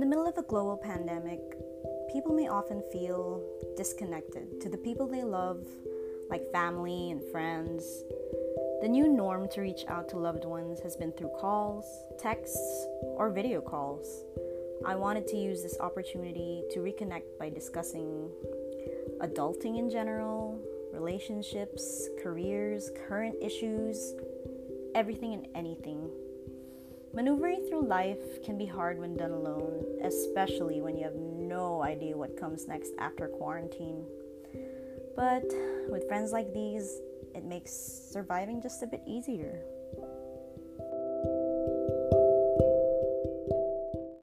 the middle of a global pandemic, people may often feel disconnected to the people they love, like family and friends. The new norm to reach out to loved ones has been through calls, texts, or video calls. I wanted to use this opportunity to reconnect by discussing adulting in general, relationships, careers, current issues, everything and anything. Maneuvering through life can be hard when done alone, especially when you have no idea what comes next after quarantine. But with friends like these, it makes surviving just a bit easier.